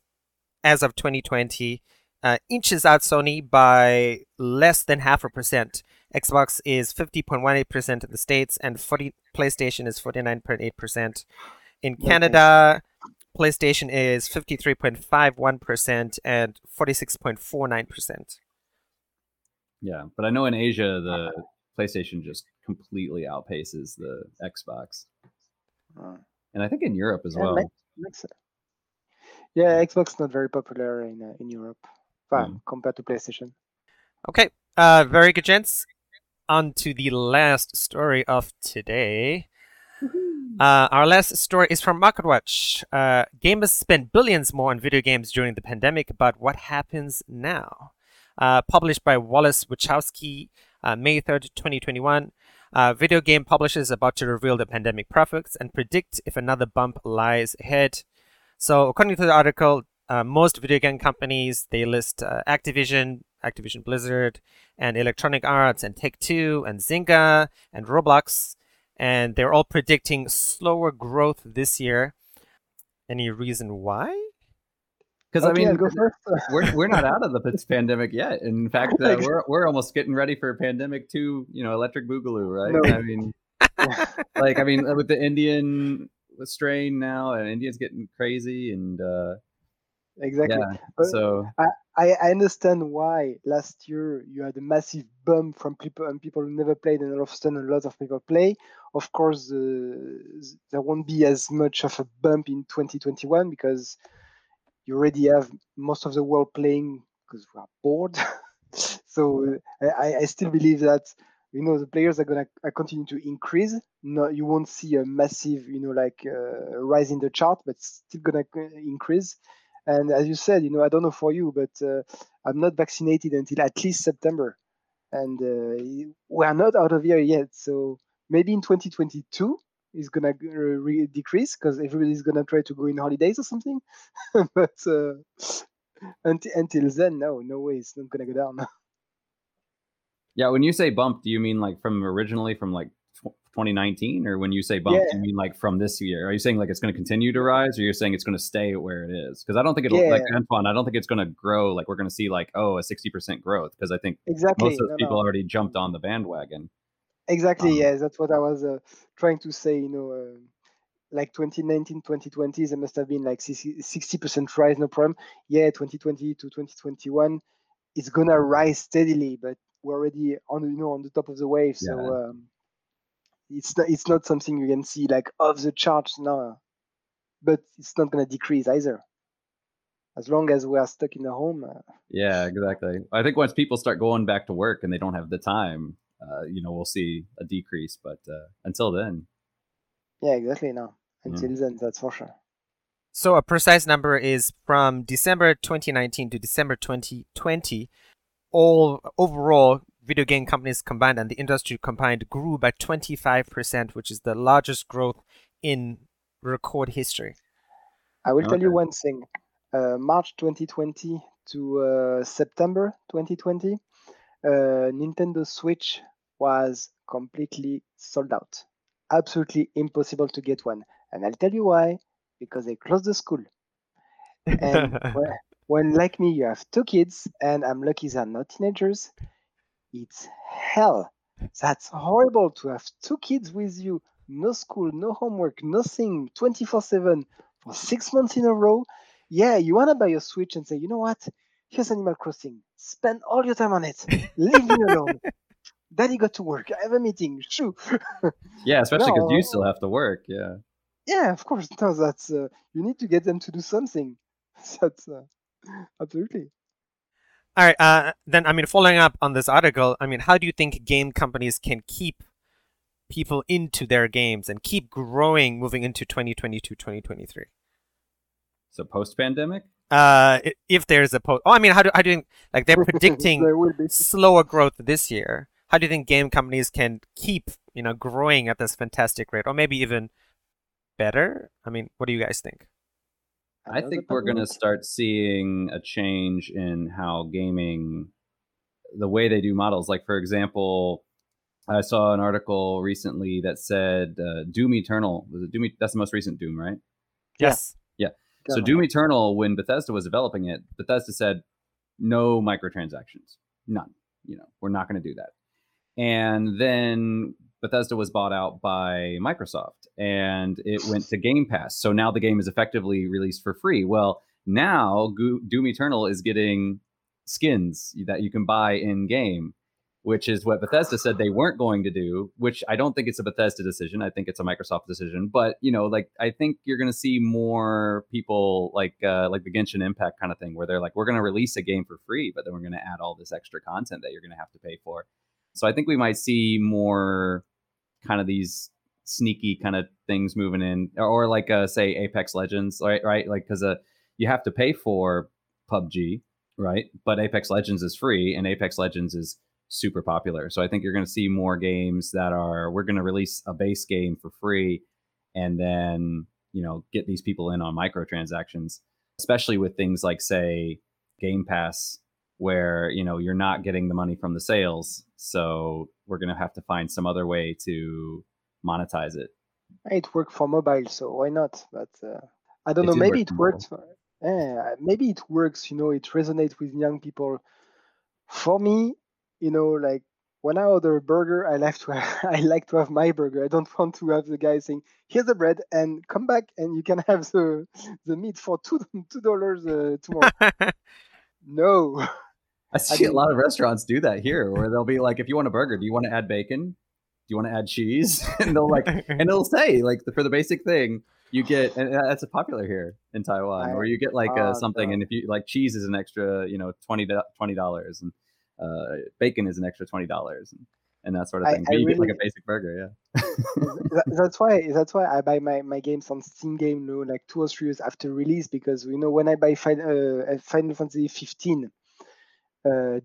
S2: as of 2020 uh, inches out Sony by less than half a percent. Xbox is 50.18% in the states, and 40 PlayStation is 49.8%. In
S3: Okay.
S2: Canada, PlayStation is 53.51% and 46.49%.
S1: yeah, but I know in Asia the PlayStation just completely outpaces the Xbox,
S3: Uh,
S1: and I think in Europe as
S3: Yeah,
S1: well.
S3: like- makes it. Yeah, Xbox is not very popular in uh, in Europe, Well,
S1: Mm.
S3: compared to PlayStation.
S2: Okay, uh, very good, gents. On to the last story of today. Uh, our last story is from MarketWatch. Uh, gamers spent billions more on video games during the pandemic, but what happens now? Uh, published by Wallace Witkowski, uh, May 3rd, 2021. Uh, video game publishers about to reveal the pandemic profits and predict if another bump lies ahead. So, according to the article, uh, most video game companies they list uh, Activision, Activision Blizzard, and Electronic Arts, and Take Two, and Zynga, and Roblox, and they're all predicting slower growth this year. Any reason why?
S1: Because I
S3: Okay, I'll
S1: mean, we're we're not out of the pandemic yet. In fact, uh, we're we're almost getting ready for a pandemic two. You know, electric boogaloo, right?
S3: No.
S1: I mean, like I mean, with the Indian strain now, and India's getting crazy, and uh,
S3: exactly.
S1: yeah. So
S3: I, I understand why last year you had a massive bump from people and people who never played, and all of a sudden a lot of people play. Of course, uh, there won't be as much of a bump in 2021 because you already have most of the world playing because we are bored. *laughs* so uh, I, I still believe that you know the players are gonna continue to increase. No, you won't see a massive you know like uh, rise in the chart, but still gonna uh, increase. And as you said, you know, I don't know for you, but uh, I'm not vaccinated until at least September, and uh, we are not out of here yet. So maybe in 2022 it's gonna uh, re- decrease because everybody's gonna try to go in holidays or something. *laughs* but uh, until until then, no, no way, it's not gonna go down. *laughs*
S1: yeah, when you say bump, do you mean like from originally from like 2019, or when you say bump, do
S3: Yeah.
S1: you mean like from this year? Are you saying like it's going to continue to rise, or you're saying it's going to stay where it is? Because I don't think it'll like Antoine. I don't think it's going to grow. Like we're going to see like oh a 60 percent growth because I think
S3: exactly.
S1: most of those
S3: no,
S1: people
S3: no.
S1: already jumped on the bandwagon.
S3: Exactly.
S1: Um,
S3: yeah, that's what I was uh, trying to say. You know, uh, like 2019, 2020, there must have been like 60 percent rise, no problem. Yeah, 2020 to 2021, it's gonna rise steadily, but we're already on you know on the top of the wave. So
S1: Yeah.
S3: um, it's not it's not something you can see like off the charts now, but it's not gonna decrease either. As long as we are stuck in the home, uh,
S1: Yeah, exactly. I think once people start going back to work and they don't have the time, uh, you know, we'll see a decrease. But uh, until then,
S3: yeah, exactly. Now until then, that's for sure.
S2: So a precise number is from December 2019 to December 2020. All overall video game companies combined and the industry combined grew by 25%, which is the largest growth in record history.
S3: I will tell you one thing. Uh, March 2020 to uh, September 2020, uh, Nintendo Switch was completely sold out. Absolutely impossible to get one. And I'll tell you why. Because they closed the school. And *laughs* when, when, like me, you have two kids, and I'm lucky they're not teenagers, it's hell. That's horrible to have two kids with you no school, no homework, nothing, 24 7 for six months in a row. Yeah, you want to buy a Switch and say, you know what? Here's Animal Crossing. Spend all your time on it. Leave me alone. *laughs* Daddy got to work. I have a meeting. Shoo. *laughs*
S1: Yeah, especially because
S3: No.
S1: you still have to work. Yeah.
S3: yeah, of course. *laughs* No, that's uh, you need to get them to do something. *laughs* That's uh, absolutely.
S2: All right. Uh, then, I mean, following up on this article, I mean, how do you think game companies can keep people into their games and keep growing moving into 2022, 2023?
S1: So post pandemic.
S2: Uh, if there's a post, oh, I mean, how do how do you think, like they're predicting
S3: there will be.
S2: slower growth this year? How do you think game companies can keep you know growing at this fantastic rate, or maybe even better? I mean, what do you guys think?
S1: I think we're going to start seeing a change in how gaming, the way they do models. Like, for example, I saw an article recently that said uh, Doom Eternal was it Doom? E- That's the most recent Doom, right? Yes.
S3: Yeah.
S2: Yes.
S1: So Doom Eternal, when Bethesda was developing it, Bethesda said no microtransactions, none. You know, we're not going to do that. And then Bethesda was bought out by Microsoft, and it went to Game Pass. So now the game is effectively released for free. Well, now Doom Eternal is getting skins that you can buy in game, which is what Bethesda said they weren't going to do. Which I don't think it's a Bethesda decision. I think it's a Microsoft decision. But you know, like I think you're going to see more people like uh, like the Genshin Impact kind of thing, where they're like, we're going to release a game for free, but then we're going to add all this extra content that you're going to have to pay for. So I think we might see more kind of these sneaky kind of things moving in, or, like uh, say Apex Legends, right? Right, like because uh, you have to pay for PUBG, right? But Apex Legends is free, and Apex Legends is super popular. So I think you're going to see more games that are we're going to release a base game for free, and then you know get these people in on microtransactions, especially with things like say Game Pass, where you know you're not getting the money from the sales. So we're going to have to find some other way to monetize it.
S3: It worked for mobile, so why not? But uh, I don't
S1: It
S3: know. Maybe
S1: work
S3: it
S1: for
S3: works. For, yeah, maybe it works. You know, it resonates with young people. For me, you know, like when I order a burger, I like to have, *laughs* I like to have my burger. I don't want to have the guy saying, "Here's the bread, and come back, and you can have the the meat for two two dollars uh, tomorrow." *laughs* no, *laughs*
S1: I see a lot of restaurants do that here, where they'll be like, if you want a burger, do you want to add bacon? Do you want to add cheese? *laughs* and they'll like, and it'll say like for the basic thing, you get, and that's a popular here in Taiwan, where you get like uh, something,
S3: no.
S1: and if you like cheese is an extra, you know, twenty dollars, and uh, bacon is an extra twenty dollars, and, and that sort of thing.
S3: I
S1: But you get like a basic burger, yeah.
S3: That's why that's why I buy my, my games on Steam Game, you know, like two or three years after release because you know when I buy Final, uh, Final Fantasy 15 uh,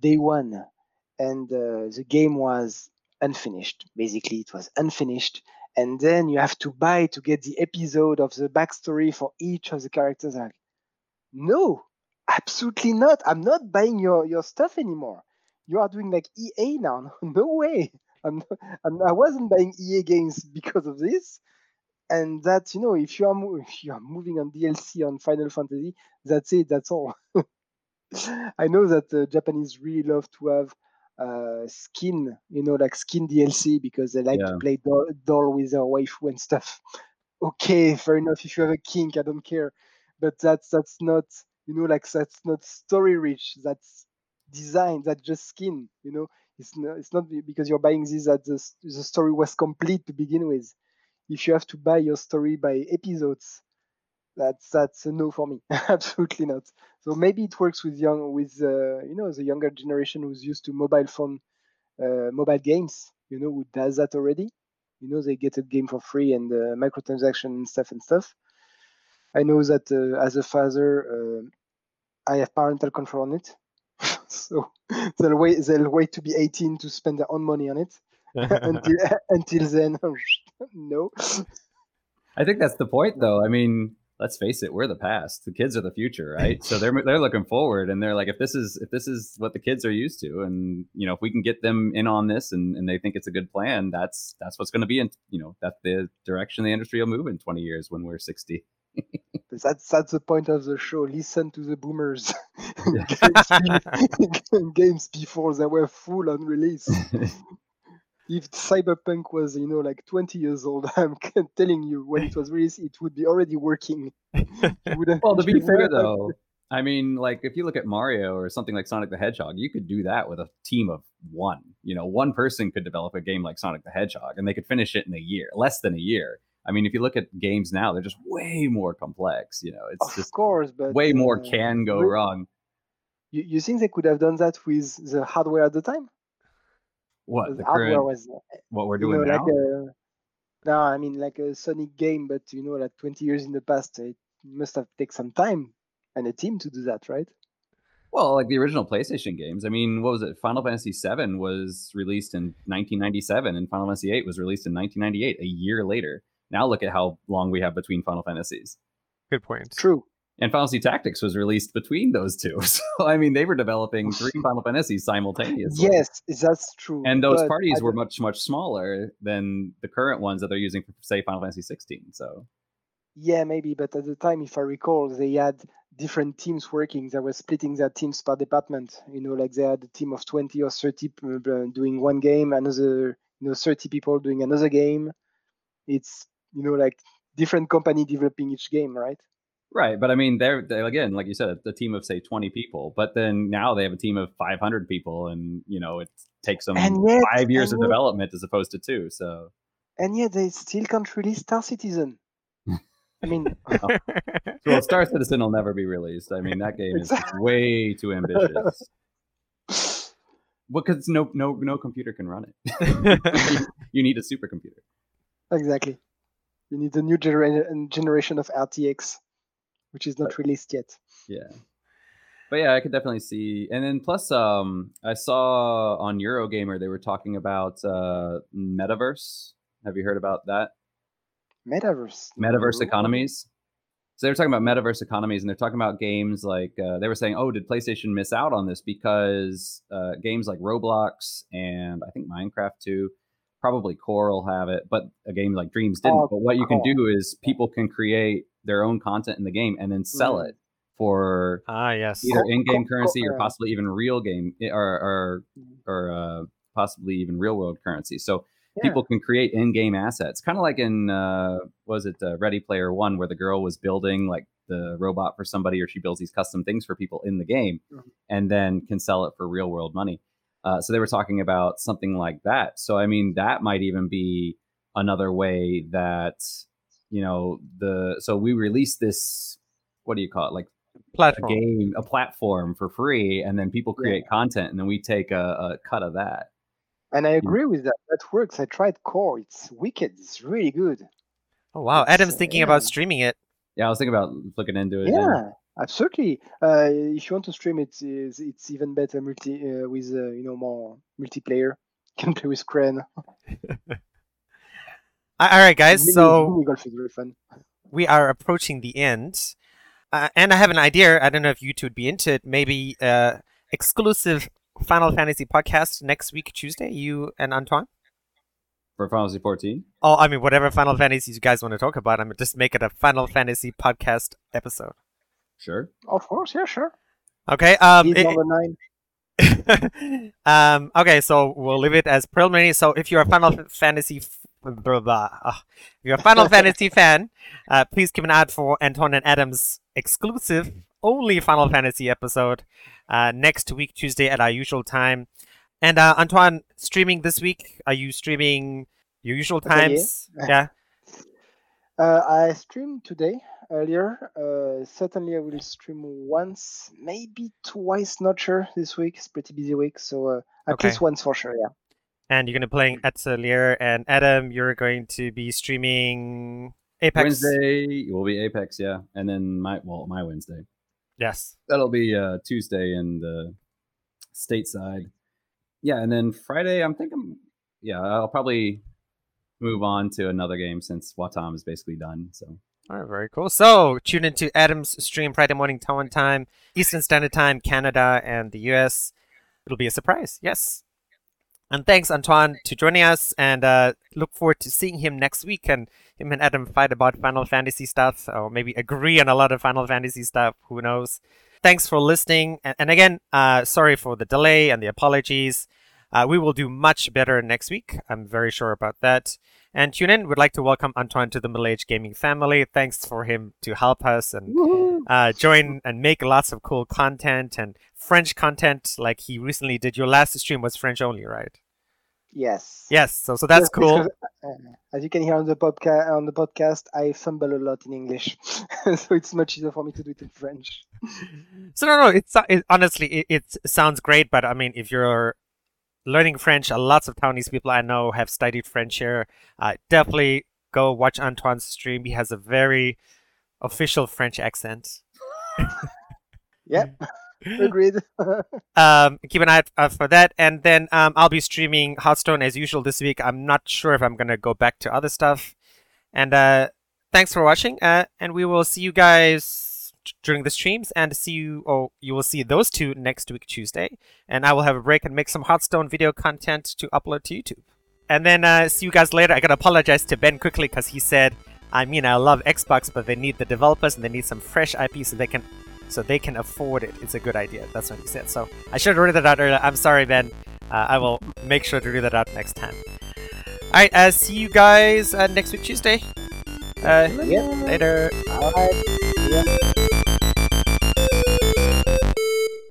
S3: day one, and uh, the game was unfinished. Basically, it was unfinished, and then you have to buy to get the episode of the backstory for each of the characters. Like, no, absolutely not. I'm not buying your your stuff anymore. You are doing like EA now. *laughs* No way. I'm, not, I'm I wasn't buying EA games because of this. And that you know, if you are mo- if you are moving on DLC on Final Fantasy, that's it. That's all. *laughs* *laughs* I know that the Japanese really love to have uh, skin, you know, like skin DLC because they like
S1: Yeah.
S3: to play doll, doll with their waifu and stuff. Okay, fair enough. If you have a kink, I don't care. But that's that's not, you know, like that's not story rich. That's design. That's just skin. You know, it's not it's not because you're buying this that the the story was complete to begin with. If you have to buy your story by episodes, that's that's a no for me. *laughs* Absolutely not. So maybe it works with young with uh, you know the younger generation who's used to mobile phone uh, mobile games. You know who does that already. You know they get a game for free and uh, microtransaction and stuff and stuff. I know that uh, as a father, uh, I have parental control on it. *laughs* so they'll wait they'll wait to be 18 to spend their own money on it. *laughs* until until then, no.
S1: I think that's the point, though. I mean, let's face it, we're the past. The kids are the future, right? so they're they're looking forward, and they're like, if this is if this is what the kids are used to, and you know, if we can get them in on this, and, and they think it's a good plan, that's that's what's going to be in you know that's the direction the industry will move in twenty years when we're sixty. *laughs*
S3: That's that's the point of the show. Listen to the boomers. *laughs* *laughs* games, games before they were full on release. If Cyberpunk was, you know, like 20 years old, *laughs* I'm *laughs* telling you, when it was released, it would be already working. *laughs*
S1: well, to be fair, though, I mean, like if you look at Mario or something like Sonic the Hedgehog, you could do that with a team of one. You know, one person could develop a game like Sonic the Hedgehog, and they could finish it in a year, less than a year. I mean, if you look at games now, they're just way more complex. You know, it's
S3: of
S1: just
S3: course, but
S1: way more
S3: uh,
S1: can go
S3: re-
S1: wrong.
S3: You, you think they could have done that with the hardware at the time?
S1: What
S3: The
S1: the
S3: hardware
S1: current
S3: was,
S1: what we're
S3: you
S1: doing
S3: know,
S1: now?
S3: like a, no, I mean like a Sonic game, but you know, like 20 years in the past, it must have taken some time and a team to do that, right?
S1: Well, like the original PlayStation games. I mean, what was it? Final Fantasy VII was released in 1997, and Final Fantasy VIII was released in 1998, a year later. Now look at how long we have between Final Fantasies.
S2: Good point.
S3: True.
S1: And Final Fantasy Tactics was released between those two. *laughs* So I mean, they were developing three *laughs* Final Fantasies simultaneously.
S3: Yes, that's true.
S1: And those parties were much much smaller than the current ones that they're using for say Final Fantasy 16. So
S3: Yeah, maybe, but at the time, if I recall, they had different teams working. They were splitting their teams per department. You know, like they had a team of 20 or 30 uh, doing one game, another, you know, 30 people doing another game. It's, you know, like different company developing each game, right?
S1: Right, but I mean, they're, they again, like you said, a team of say twenty people. But then now they have a team of five hundred people, and you know it takes them
S3: yet,
S1: five years of
S3: yet,
S1: development as opposed to two. So
S3: and yet they still can't release Star Citizen. I mean, *laughs*
S1: well, Star Citizen will never be released. I mean, that *laughs* game is way too ambitious. *laughs* Because no no no computer can run it. you need a supercomputer.
S3: exactly. You need a new genera- generation of RTX, which is not released yet.
S1: Yeah. But yeah, I could definitely see. And then plus, um, I saw on Eurogamer they were talking about uh, metaverse. Have you heard about that?
S3: Metaverse.
S1: Metaverse
S3: No.
S1: economies. So they were talking about metaverse economies, and they're talking about games like uh, they were saying, "Oh, did PlayStation miss out on this because uh, games like Roblox and I think Minecraft too, probably Core will have it, but a game like Dreams didn't.
S3: Oh,
S1: but what you can do is people can create their own content in the game and then sell
S3: Mhm.
S1: it for
S2: ah, yes.
S1: either in-game
S3: co-
S1: currency or
S3: uh,
S1: possibly even real game or or
S3: Mhm.
S1: or uh, possibly even real world currency. So
S3: Yeah.
S1: people can create in-game assets, kind of like in uh, was it uh, Ready Player One, where the girl was building like the robot for somebody, or she builds these custom things for people in the game,
S3: Mhm.
S1: and then can sell it for real world money. Uh, so they were talking about something like that. So I mean, that might even be another way that you know the so we released this. What do you call it? Like a
S2: Platform.
S1: game, a platform for free, and then people
S3: Yeah.
S1: create content, and then we take a, a cut of that.
S3: And I agree with that. That works. I tried Core. It's wicked. It's really good.
S2: Oh wow,
S3: It's,
S2: Adam's thinking
S3: yeah.
S2: about streaming it.
S1: Yeah, I was thinking about looking into it.
S3: Yeah, absolutely. Uh, if you want to stream it, it's, it's even better multi uh, with uh, you know more multiplayer. You can play with Crian. *laughs*
S2: A- All right, guys. So
S3: mini golf is very fun.
S2: we are approaching the end, uh, and I have an idea. I don't know if you two would be into it. Maybe uh, exclusive Final Fantasy podcast next week, Tuesday. You and Antoine.
S1: for Final Fantasy 14.
S2: Oh, I mean, whatever Final Fantasies you guys want to talk about. I'm just make it a Final Fantasy podcast episode.
S1: Sure.
S3: Of course, yeah, sure.
S2: Okay. Um. It-
S3: nine. *laughs*
S2: um, okay, so we'll leave it as preliminary. So if you're a Final Fantasy, f- blah, blah, ah. if you're a Final *laughs* Fantasy fan, uh, please keep an eye out for Anton and Adam's exclusive, only Final Fantasy episode uh, next week, Tuesday at our usual time. And uh, Antoine, streaming this week? Are you streaming your usual
S3: Atelier?
S2: times? *laughs* Yeah.
S3: Uh, I streamed today earlier. Uh, certainly, I will stream once, maybe twice. Not sure this week. It's a pretty busy week, so uh, at
S2: Okay.
S3: least once for sure. Yeah.
S2: And you're gonna be playing Atelier, and Adam, you're going to be streaming Apex.
S1: Wednesday will be Apex, yeah, and then my well my Wednesday
S2: Yes.
S1: that'll be uh, Tuesday in the stateside. Yeah, and then Friday I'm thinking, yeah, I'll probably move on to another game since Wattam is basically done. So
S2: All right, very cool. So tune into Adam's stream Friday morning Taiwan time, Eastern Standard Time, Canada and the US. It'll be a surprise. Yes. And thanks, Antoine, to joining us, and uh, look forward to seeing him next week and him and Adam fight about Final Fantasy stuff, or maybe agree on a lot of Final Fantasy stuff. Who knows? Thanks for listening, and, and again, uh, sorry for the delay and the apologies. Uh, we will do much better next week. I'm very sure about that. And tune in. Would like to welcome Antoine to the Middle Age Gaming family. Thanks for him to help us and uh, join and make lots of cool content and French content like he recently did. Your last stream was French only, right?
S3: Yes.
S2: Yes. So so that's
S3: Yes,
S2: cool.
S3: uh, as you can hear on the podcast, on the podcast, I fumble a lot in English, *laughs* so it's much easier for me to do it in French.
S2: So no, no. It's it, honestly it, it sounds great, but I mean, if you're learning French, uh, lots of Taiwanese people I know have studied French here. Uh, definitely go watch Antoine's stream. He has a very official French accent. *laughs*
S3: Yep, *laughs* agreed. *laughs*
S2: um, keep an eye out uh, for that. And then um, I'll be streaming Hearthstone as usual this week. I'm not sure if I'm gonna go back to other stuff. And uh, thanks for watching. Uh, and we will see you guys during the streams, and see you. Oh, you will see those two next week Tuesday. And I will have a break and make some Hearthstone video content to upload to YouTube. And then uh, see you guys later. I gotta apologize to Ben quickly because he said, I mean, I love Xbox, but they need the developers and they need some fresh IP so they can so they can afford it. It's a good idea. That's what he said. So I should have read that out earlier. I'm sorry, Ben. Uh, I will make sure to read that out next time. All right. Uh, see you guys uh, next week Tuesday. Uh,
S3: Yeah.
S2: later.
S3: Right. Yeah.